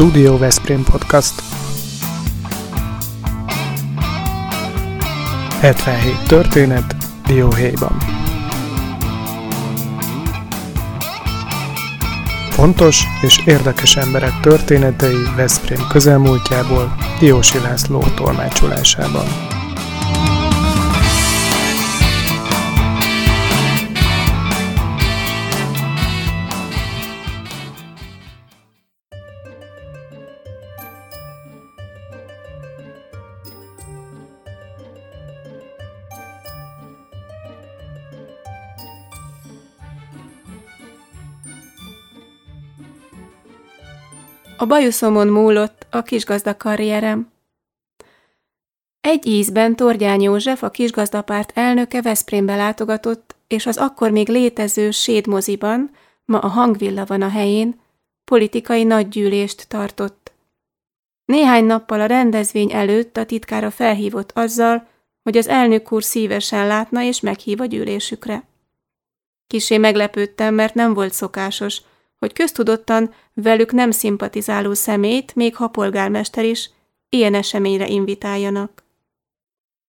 Studio Veszprém Podcast 77 történet Dióhéjban Fontos és érdekes emberek történetei Veszprém közelmúltjából Diósi László tolmácsolásában. A bajuszomon múlott a kisgazda karrierem. Egy ízben Tordjány József, a kisgazdapárt elnöke Veszprémbe látogatott, és az akkor még létező Sédmoziban, ma a hangvilla van a helyén, politikai nagygyűlést tartott. Néhány nappal a rendezvény előtt a titkára felhívott azzal, hogy az elnök úr szívesen látna és meghív a gyűlésükre. Kisé meglepődtem, mert nem volt szokásos, hogy köztudottan velük nem szimpatizáló szemét, még ha polgármester is, ilyen eseményre invitáljanak.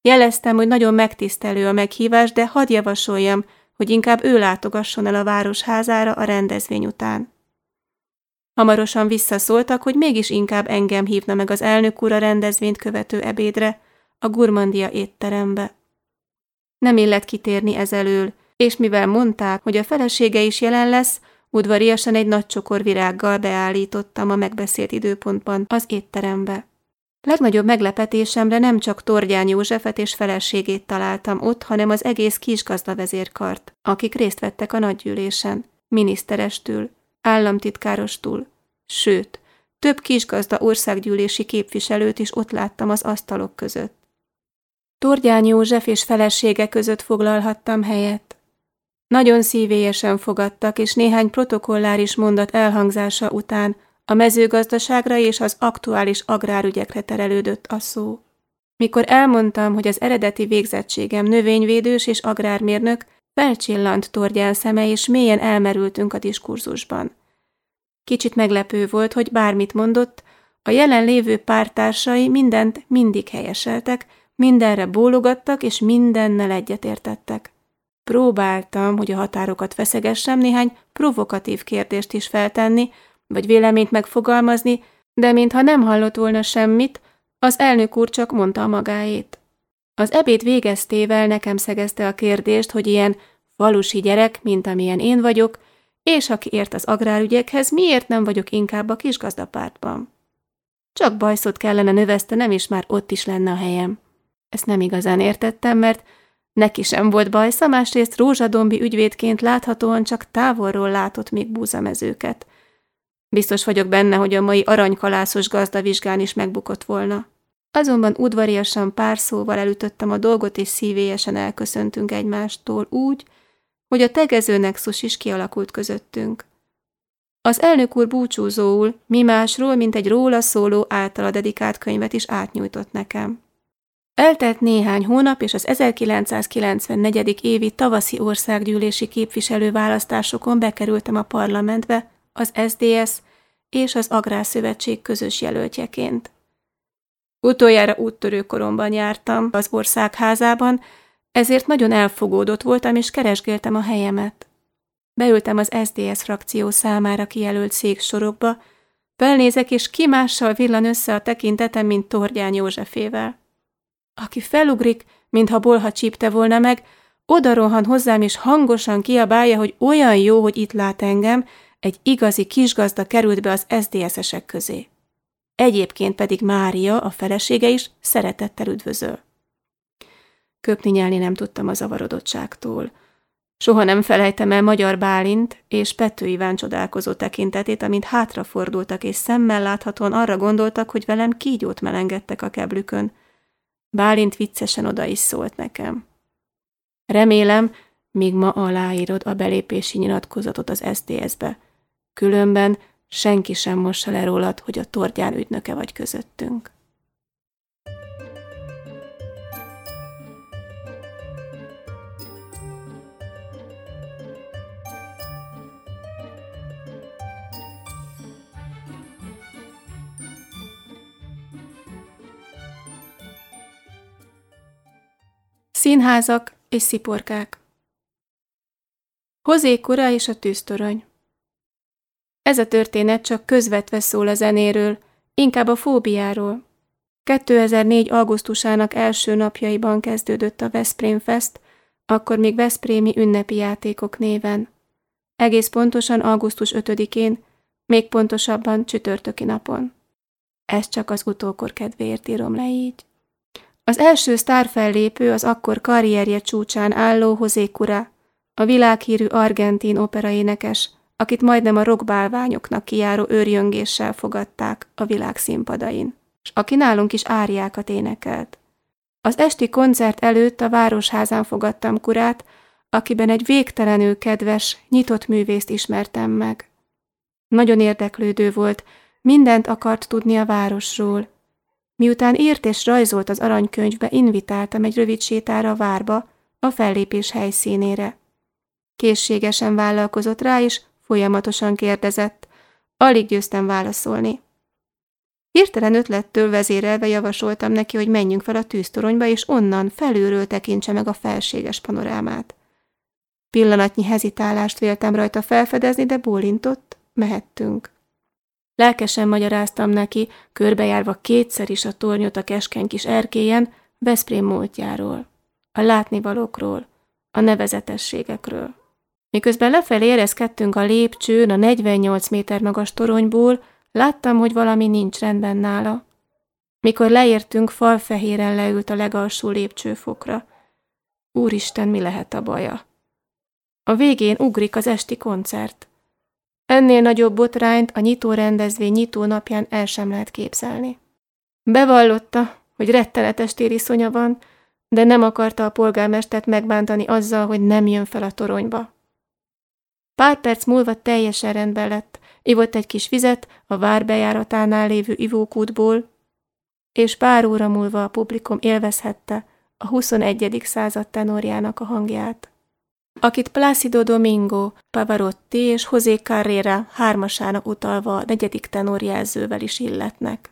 Jeleztem, hogy nagyon megtisztelő a meghívás, de hadd javasoljam, hogy inkább ő látogasson el a városházára a rendezvény után. Hamarosan visszaszóltak, hogy mégis inkább engem hívna meg az elnök úr a rendezvényt követő ebédre, a Gurmandia étterembe. Nem illet kitérni ezelől, és mivel mondták, hogy a felesége is jelen lesz, Udvariasan egy nagy csokor virággal beállítottam a megbeszélt időpontban az étterembe. Legnagyobb meglepetésemre nem csak Tordján Józsefet és feleségét találtam ott, hanem az egész kisgazdavezérkart, akik részt vettek a nagygyűlésen, miniszterestől, államtitkárostól, sőt, több kisgazda országgyűlési képviselőt is ott láttam az asztalok között. Tordján József és felesége között foglalhattam helyet. Nagyon szívélyesen fogadtak, és néhány protokolláris mondat elhangzása után a mezőgazdaságra és az aktuális agrárügyekre terelődött a szó. Mikor elmondtam, hogy az eredeti végzettségem növényvédős és agrármérnök, felcsillant tordján szeme, és mélyen elmerültünk a diskurzusban. Kicsit meglepő volt, hogy bármit mondott, a jelen lévő pártársai mindent mindig helyeseltek, mindenre bólogattak, és mindennel egyetértettek. Próbáltam, hogy a határokat feszegessem, néhány provokatív kérdést is feltenni, vagy véleményt megfogalmazni, de mintha nem hallott volna semmit, az elnök úr csak mondta magáét. Az ebéd végeztével nekem szegezte a kérdést, hogy ilyen falusi gyerek, mint amilyen én vagyok, és aki ért az agrárügyekhez, miért nem vagyok inkább a kisgazdapártban? Csak bajszot kellene növesztenem, és már ott is lenne a helyem. Ezt nem igazán értettem, mert Neki sem volt bajsza, másrészt rózsadombi ügyvédként láthatóan csak távolról látott még búzamezőket. Biztos vagyok benne, hogy a mai aranykalászos gazdavizsgán is megbukott volna. Azonban udvariasan pár szóval elütöttem a dolgot, és szívélyesen elköszöntünk egymástól úgy, hogy a tegező nexus is kialakult közöttünk. Az elnök úr búcsúzóul mi másról, mint egy róla szóló általa dedikált könyvet is átnyújtott nekem. Eltelt néhány hónap, és az 1994. évi tavaszi országgyűlési képviselőválasztásokon bekerültem a parlamentbe az SDS és az Agrárszövetség közös jelöltjeként. Utoljára úttörő koromban jártam az országházában, ezért nagyon elfogódott voltam, és keresgéltem a helyemet. Beültem az SDS frakció számára kijelölt széksorokba, felnézek, és ki mással villan össze a tekintetem, mint Tordján Józsefével aki felugrik, mintha bolha csípte volna meg, oda rohan hozzám, és hangosan kiabálja, hogy olyan jó, hogy itt lát engem, egy igazi kisgazda került be az SZDSZ-esek közé. Egyébként pedig Mária, a felesége is szeretettel üdvözöl. Köpni nyelni nem tudtam a zavarodottságtól. Soha nem felejtem el Magyar Bálint és Pető Iván csodálkozó tekintetét, amint hátrafordultak és szemmel láthatóan arra gondoltak, hogy velem kígyót melengedtek a keblükön, Bálint viccesen oda is szólt nekem. Remélem, még ma aláírod a belépési nyilatkozatot az SZDSZ-be. Különben senki sem mossa le rólad, hogy a tordján ügynöke vagy közöttünk. Színházak és sziporkák. Hozé Kura és a tűztorony. Ez a történet csak közvetve szól a zenéről, inkább a fóbiáról. 2004. augusztusának első napjaiban kezdődött a Veszprém Fest, akkor még Veszprémi ünnepi játékok néven. Egész pontosan augusztus 5-én, még pontosabban csütörtöki napon. Ez csak az utókor kedvéért írom le így. Az első sztárfellépő az akkor karrierje csúcsán álló José Cura, a világhírű argentin operaénekes, akit majdnem a rockbálványoknak kijáró őrjöngéssel fogadták a világ színpadain, és aki nálunk is áriákat énekelt. Az esti koncert előtt a Városházán fogadtam kurát, akiben egy végtelenül kedves, nyitott művészt ismertem meg. Nagyon érdeklődő volt, mindent akart tudni a városról. Miután írt és rajzolt az aranykönyvbe, invitáltam egy rövid sétára a várba, a fellépés helyszínére. Készségesen vállalkozott rá, és folyamatosan kérdezett. Alig győztem válaszolni. Hirtelen ötlettől vezérelve javasoltam neki, hogy menjünk fel a tűztoronyba, és onnan felülről tekintse meg a felséges panorámát. Pillanatnyi hezitálást véltem rajta felfedezni, de bólintott, mehettünk. Lelkesen magyaráztam neki, körbejárva kétszer is a tornyot a keskeny kis erkélyen, Veszprém múltjáról, a látnivalókról, a nevezetességekről. Miközben lefelé érezkedtünk a lépcsőn a 48 méter magas toronyból, láttam, hogy valami nincs rendben nála. Mikor leértünk, falfehéren leült a legalsó lépcsőfokra. Úristen, mi lehet a baja? A végén ugrik az esti koncert. Ennél nagyobb botrányt a nyitó rendezvény nyitó napján el sem lehet képzelni. Bevallotta, hogy rettenetes tériszonya van, de nem akarta a polgármestert megbántani azzal, hogy nem jön fel a toronyba. Pár perc múlva teljesen rendben lett, ivott egy kis vizet a vár bejáratánál lévő ivókútból, és pár óra múlva a publikum élvezhette a 21. század tenorjának a hangját akit Plácido Domingo, Pavarotti és José Carrera hármasának utalva a negyedik tenorjelzővel is illetnek.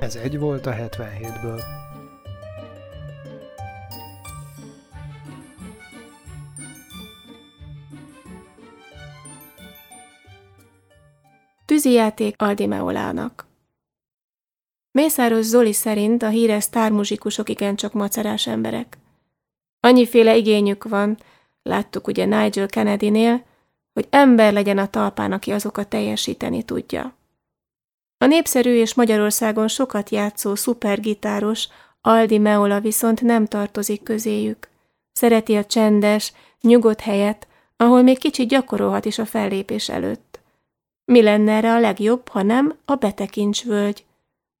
Ez egy volt a 77-ből. Tűzijáték Aldi Meolának Mészáros Zoli szerint a híres sztármuzsikusok igencsak macerás emberek. Annyiféle igényük van, láttuk ugye Nigel Kennedy-nél, hogy ember legyen a talpán, aki azokat teljesíteni tudja. A népszerű és Magyarországon sokat játszó szupergitáros Aldi Meola viszont nem tartozik közéjük. Szereti a csendes, nyugodt helyet, ahol még kicsit gyakorolhat is a fellépés előtt. Mi lenne erre a legjobb, ha nem a betekincsvölgy,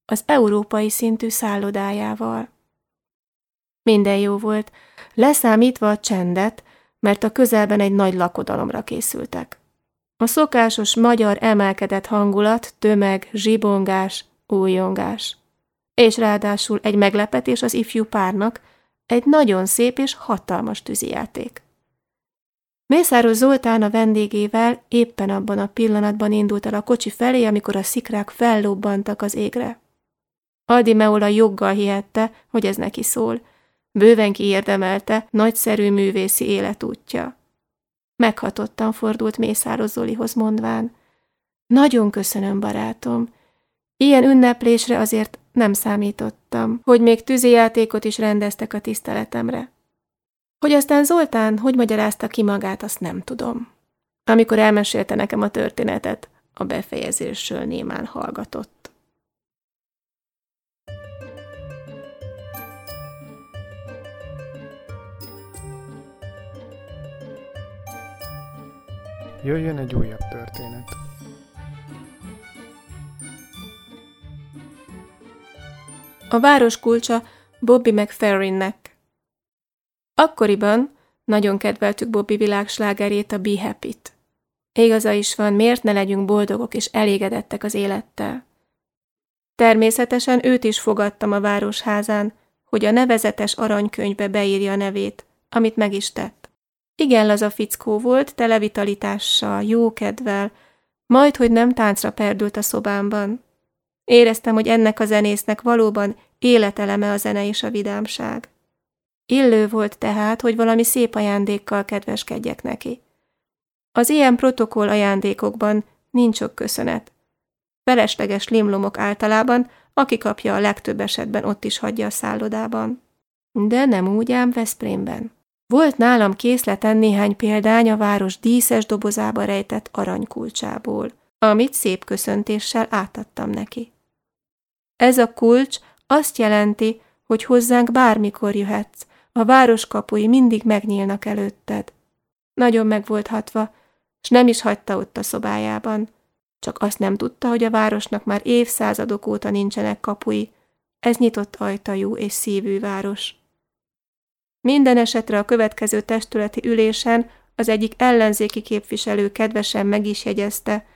az európai szintű szállodájával. Minden jó volt, leszámítva a csendet, mert a közelben egy nagy lakodalomra készültek. A szokásos magyar emelkedett hangulat, tömeg, zsibongás, újongás. És ráadásul egy meglepetés az ifjú párnak, egy nagyon szép és hatalmas tűzijáték. Mészáros Zoltán a vendégével éppen abban a pillanatban indult el a kocsi felé, amikor a szikrák fellobbantak az égre. Aldi Meola joggal hihette, hogy ez neki szól. Bőven kiérdemelte nagyszerű művészi életútja. Meghatottan fordult Mészáros Zolihoz mondván. Nagyon köszönöm, barátom. Ilyen ünneplésre azért nem számítottam, hogy még tűzijátékot is rendeztek a tiszteletemre. Hogy aztán Zoltán hogy magyarázta ki magát, azt nem tudom. Amikor elmesélte nekem a történetet, a befejezésről némán hallgatott. Jöjjön egy újabb történet. A város kulcsa Bobby McFerrinnek. Akkoriban nagyon kedveltük Bobby világslágerét, a Be Happy-t. Igaza is van, miért ne legyünk boldogok és elégedettek az élettel. Természetesen őt is fogadtam a városházán, hogy a nevezetes aranykönyvbe beírja a nevét, amit meg is tett. Igen laza fickó volt, tele vitalitással, jókedvel, Majd, hogy nem táncra perdült a szobámban. Éreztem, hogy ennek a zenésznek valóban életeleme a zene és a vidámság. Illő volt tehát, hogy valami szép ajándékkal kedveskedjek neki. Az ilyen protokoll ajándékokban nincs sok köszönet. Felesleges limlomok általában, aki kapja a legtöbb esetben ott is hagyja a szállodában. De nem úgy ám Veszprémben. Volt nálam készleten néhány példány a város díszes dobozába rejtett aranykulcsából, amit szép köszöntéssel átadtam neki. Ez a kulcs azt jelenti, hogy hozzánk bármikor jöhetsz, a város kapui mindig megnyílnak előtted. Nagyon meg volt hatva, s nem is hagyta ott a szobájában. Csak azt nem tudta, hogy a városnak már évszázadok óta nincsenek kapui. Ez nyitott ajtajú és szívű város. Minden esetre a következő testületi ülésen az egyik ellenzéki képviselő kedvesen meg is jegyezte,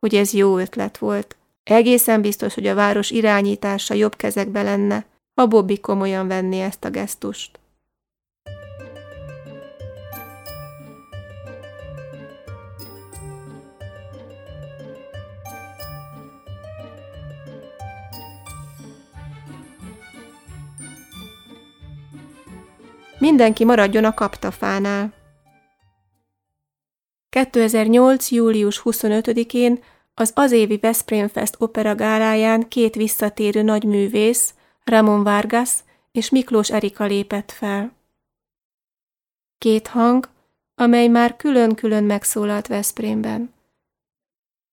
hogy ez jó ötlet volt. Egészen biztos, hogy a város irányítása jobb kezekbe lenne, ha Bobby komolyan venné ezt a gesztust. Mindenki maradjon a kaptafánál. 2008. július 25-én az azévi Veszprém Fest opera gáláján két visszatérő nagy művész, Ramon Vargas és Miklós Erika lépett fel. Két hang, amely már külön-külön megszólalt Veszprémben.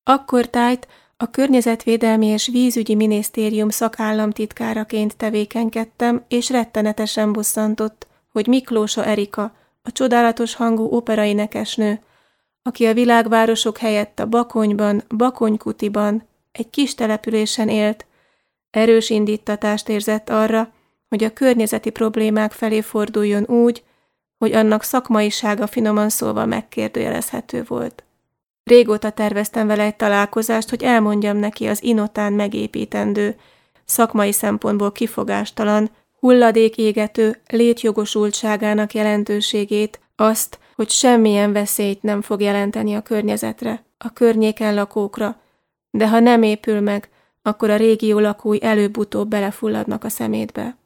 Akkor tájt a Környezetvédelmi és Vízügyi Minisztérium szakállamtitkáraként tevékenykedtem, és rettenetesen bosszantott, hogy Miklósa Erika, a csodálatos hangú operaénekesnő, aki a világvárosok helyett a Bakonyban, Bakonykutiban, egy kis településen élt, erős indítatást érzett arra, hogy a környezeti problémák felé forduljon úgy, hogy annak szakmaisága finoman szólva megkérdőjelezhető volt. Régóta terveztem vele egy találkozást, hogy elmondjam neki az inotán megépítendő, szakmai szempontból kifogástalan, hulladékégető létjogosultságának jelentőségét, azt, hogy semmilyen veszélyt nem fog jelenteni a környezetre, a környéken lakókra, de ha nem épül meg, akkor a régió lakói előbb-utóbb belefulladnak a szemétbe.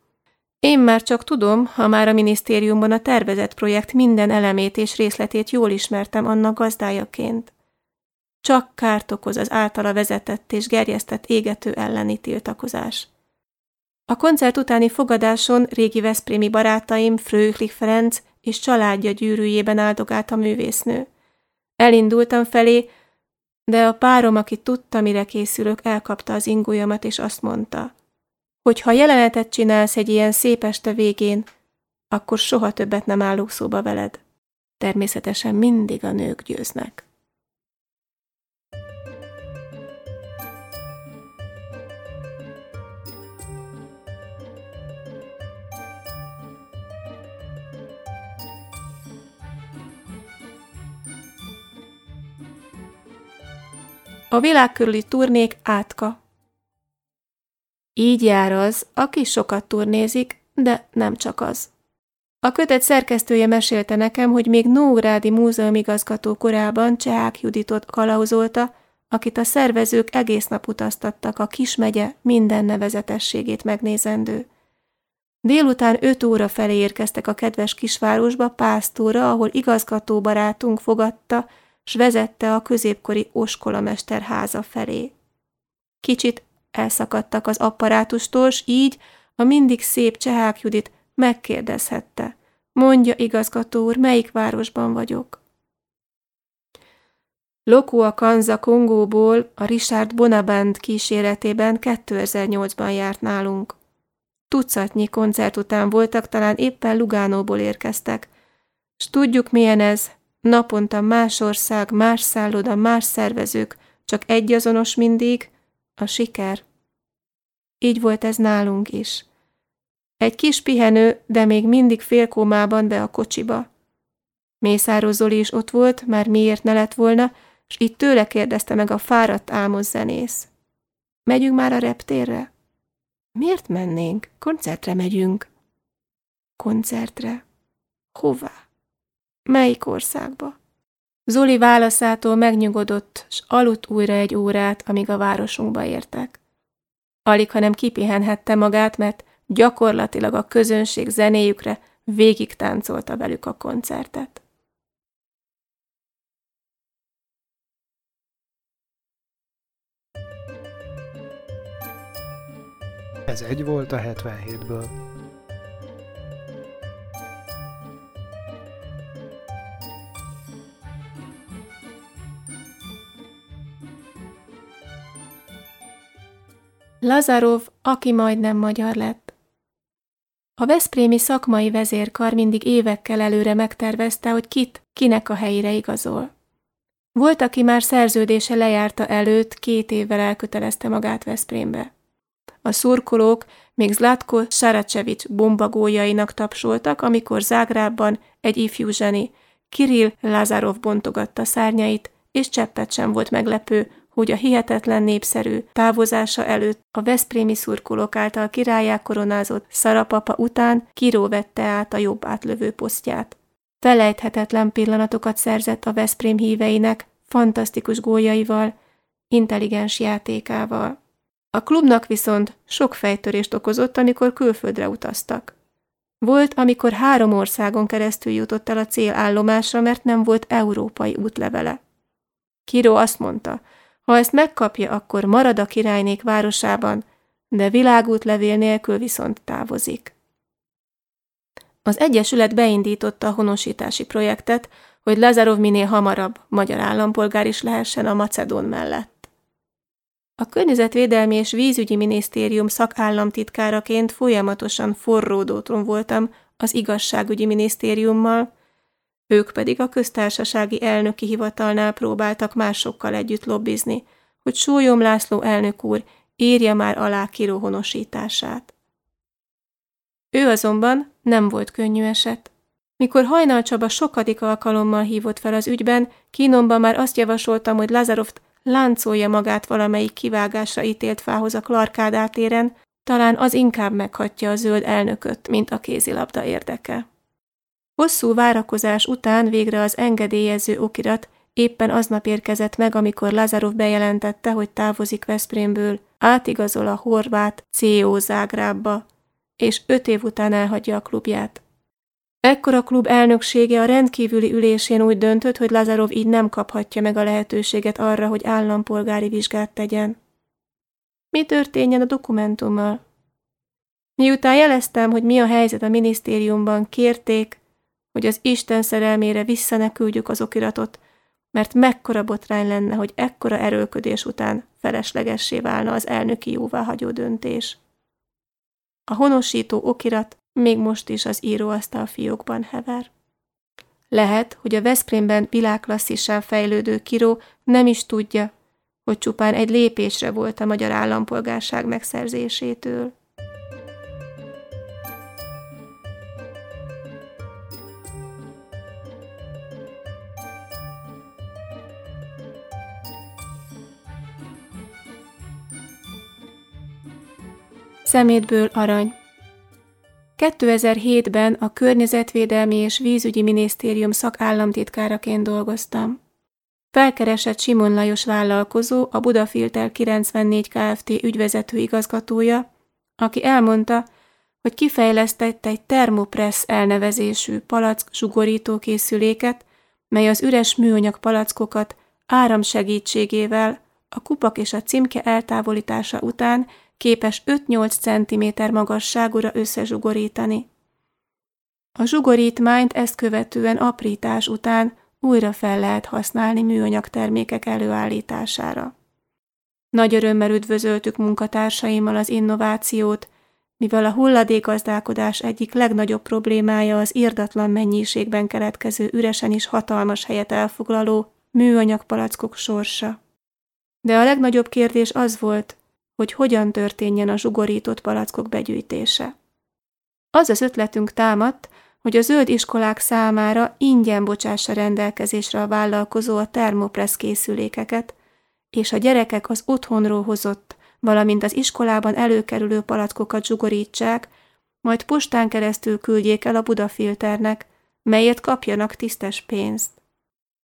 Én már csak tudom, ha már a minisztériumban a tervezett projekt minden elemét és részletét jól ismertem annak gazdájaként. Csak kárt okoz az általa vezetett és gerjesztett égető elleni tiltakozás. A koncert utáni fogadáson régi veszprémi barátaim Fröhlich Ferenc és családja gyűrűjében áldogált a művésznő. Elindultam felé, de a párom, aki tudta, mire készülök, elkapta az ingójamat, és azt mondta, hogy ha jelenetet csinálsz egy ilyen szép este végén, akkor soha többet nem állok szóba veled. Természetesen mindig a nők győznek. A világ körüli turnék átka. Így jár az, aki sokat turnézik, de nem csak az. A kötet szerkesztője mesélte nekem, hogy még Nógrádi múzeumigazgató korában Csehák Juditot kalauzolta, akit a szervezők egész nap utaztattak a kismegye minden nevezetességét megnézendő. Délután öt óra felé érkeztek a kedves kisvárosba Pásztóra, ahol igazgató barátunk fogadta, s vezette a középkori oskolamester háza felé. Kicsit elszakadtak az apparátustól, s így a mindig szép Csehák Judit megkérdezhette. Mondja, igazgató úr, melyik városban vagyok? Lokua Kanza Kongóból a Richard Bonaband kíséretében 2008-ban járt nálunk. Tucatnyi koncert után voltak, talán éppen Lugánóból érkeztek. S tudjuk, milyen ez, Naponta más ország, más szálloda, más szervezők, csak egyazonos mindig, a siker. Így volt ez nálunk is. Egy kis pihenő, de még mindig félkómában be a kocsiba. Mészáros Zoli is ott volt, már miért ne lett volna, s itt tőle kérdezte meg a fáradt álmos zenész. Megyünk már a reptérre? Miért mennénk? Koncertre megyünk. Koncertre? Hová? Melyik országba? Zoli válaszától megnyugodott, s aludt újra egy órát, amíg a városunkba értek. Alig, hanem kipihenhette magát, mert gyakorlatilag a közönség zenéjükre végig táncolta velük a koncertet. Ez egy volt a 77-ből. Lazarov, aki majdnem magyar lett. A Veszprémi szakmai vezérkar mindig évekkel előre megtervezte, hogy kit, kinek a helyére igazol. Volt, aki már szerződése lejárta előtt, két évvel elkötelezte magát Veszprémbe. A szurkolók még Zlatko Saracevic bombagójainak tapsoltak, amikor Zágrában egy ifjú zseni, Kirill Lazarov bontogatta szárnyait, és cseppet sem volt meglepő, hogy a hihetetlen népszerű távozása előtt a Veszprémi szurkolók által királyá koronázott Szarapapa után Kiró vette át a jobb átlövő posztját. Felejthetetlen pillanatokat szerzett a Veszprém híveinek, fantasztikus góljaival, intelligens játékával. A klubnak viszont sok fejtörést okozott, amikor külföldre utaztak. Volt, amikor három országon keresztül jutott el a célállomásra, mert nem volt európai útlevele. Kiró azt mondta, ha ezt megkapja, akkor marad a királynék városában, de világútlevél nélkül viszont távozik. Az Egyesület beindította a honosítási projektet, hogy Lazarov minél hamarabb magyar állampolgár is lehessen a Macedón mellett. A Környezetvédelmi és Vízügyi Minisztérium szakállamtitkáraként folyamatosan forródóton voltam az Igazságügyi Minisztériummal, ők pedig a köztársasági elnöki hivatalnál próbáltak másokkal együtt lobbizni, hogy Sólyom László elnök úr írja már alá Kiró honosítását. Ő azonban nem volt könnyű eset. Mikor Hajnal Csaba sokadik alkalommal hívott fel az ügyben, kínomban már azt javasoltam, hogy Lazaroft láncolja magát valamelyik kivágásra ítélt fához a Klarkád téren, talán az inkább meghatja a zöld elnököt, mint a kézilabda érdeke. Hosszú várakozás után végre az engedélyező okirat éppen aznap érkezett meg, amikor Lazarov bejelentette, hogy távozik Veszprémből, átigazol a horvát CO Zágrábba, és öt év után elhagyja a klubját. Ekkor a klub elnöksége a rendkívüli ülésén úgy döntött, hogy Lazarov így nem kaphatja meg a lehetőséget arra, hogy állampolgári vizsgát tegyen. Mi történjen a dokumentummal? Miután jeleztem, hogy mi a helyzet a minisztériumban, kérték, hogy az Isten szerelmére vissza ne küldjük az okiratot, mert mekkora botrány lenne, hogy ekkora erőködés után feleslegessé válna az elnöki jóváhagyó döntés. A honosító okirat még most is az íróasztal fiókban hever. Lehet, hogy a Veszprémben világklasszissá fejlődő kiró nem is tudja, hogy csupán egy lépésre volt a magyar állampolgárság megszerzésétől. Szemétből arany 2007-ben a Környezetvédelmi és Vízügyi Minisztérium szakállamtitkáraként dolgoztam. Felkeresett Simon Lajos vállalkozó, a Budafilter 94 Kft. ügyvezető igazgatója, aki elmondta, hogy kifejlesztett egy Thermopress elnevezésű palack zsugorító készüléket, mely az üres műanyag palackokat áram segítségével a kupak és a címke eltávolítása után képes 5-8 cm magasságúra összezsugorítani. A zsugorítmányt ezt követően aprítás után újra fel lehet használni műanyag termékek előállítására. Nagy örömmel üdvözöltük munkatársaimmal az innovációt, mivel a hulladékgazdálkodás egyik legnagyobb problémája az irdatlan mennyiségben keletkező üresen is hatalmas helyet elfoglaló műanyag palackok sorsa. De a legnagyobb kérdés az volt, hogy hogyan történjen a zsugorított palackok begyűjtése. Az az ötletünk támadt, hogy a zöld iskolák számára ingyen bocsássa rendelkezésre a vállalkozó a termopress készülékeket, és a gyerekek az otthonról hozott, valamint az iskolában előkerülő palackokat zsugorítsák, majd postán keresztül küldjék el a Budafilternek, melyet kapjanak tisztes pénzt.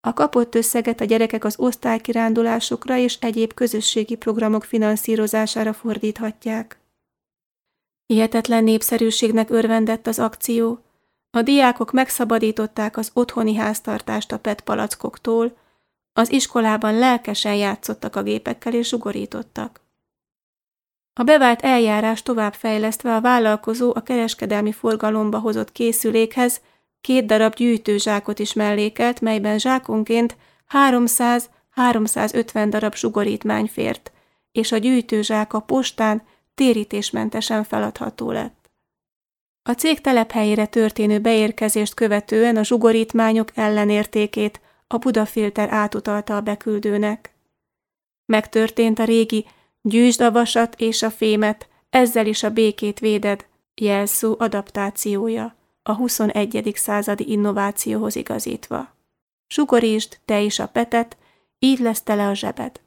A kapott összeget a gyerekek az osztálykirándulásokra és egyéb közösségi programok finanszírozására fordíthatják. Hihetetlen népszerűségnek örvendett az akció. A diákok megszabadították az otthoni háztartást a PET palackoktól, az iskolában lelkesen játszottak a gépekkel és ugorítottak. A bevált eljárás továbbfejlesztve a vállalkozó a kereskedelmi forgalomba hozott készülékhez két darab gyűjtőzsákot is mellékelt, melyben zsákonként 300-350 darab zsugorítmány fért, és a gyűjtőzsák a postán térítésmentesen feladható lett. A cég telephelyére történő beérkezést követően a zsugorítmányok ellenértékét a Budafilter átutalta a beküldőnek. Megtörtént a régi gyűjtsd a vasat és a fémet, ezzel is a békét véded jelszó adaptációja a 21. századi innovációhoz igazítva. Sugorítsd te is a petet, így lesz tele a zsebed.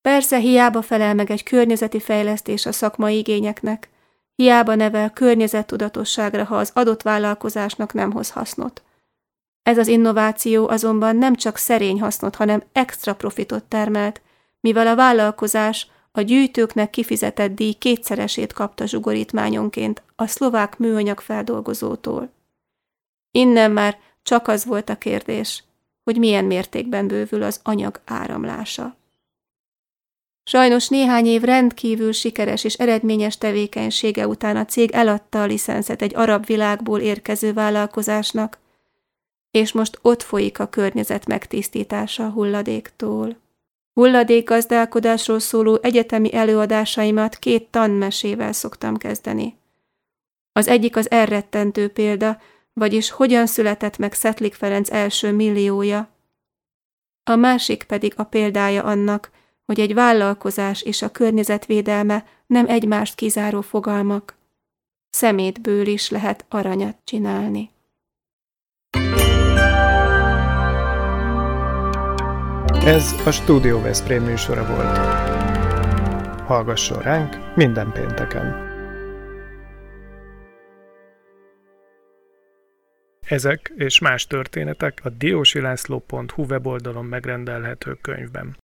Persze hiába felel meg egy környezeti fejlesztés a szakmai igényeknek, hiába nevel környezettudatosságra, ha az adott vállalkozásnak nem hoz hasznot. Ez az innováció azonban nem csak szerény hasznot, hanem extra profitot termelt, mivel a vállalkozás a gyűjtőknek kifizetett díj kétszeresét kapta zsugorítmányonként a szlovák műanyag feldolgozótól. Innen már csak az volt a kérdés, hogy milyen mértékben bővül az anyag áramlása. Sajnos néhány év rendkívül sikeres és eredményes tevékenysége után a cég eladta a licenszet egy arab világból érkező vállalkozásnak, és most ott folyik a környezet megtisztítása a hulladéktól. Hulladékgazdálkodásról szóló egyetemi előadásaimat két tanmesével szoktam kezdeni. Az egyik az elrettentő példa, vagyis hogyan született meg Szetlik Ferenc első milliója. A másik pedig a példája annak, hogy egy vállalkozás és a környezetvédelme nem egymást kizáró fogalmak. Szemétből is lehet aranyat csinálni. Ez a Studio Veszprém műsora volt. Hallgasson ránk minden pénteken! Ezek és más történetek a diósilászló.hu weboldalon megrendelhető könyvben.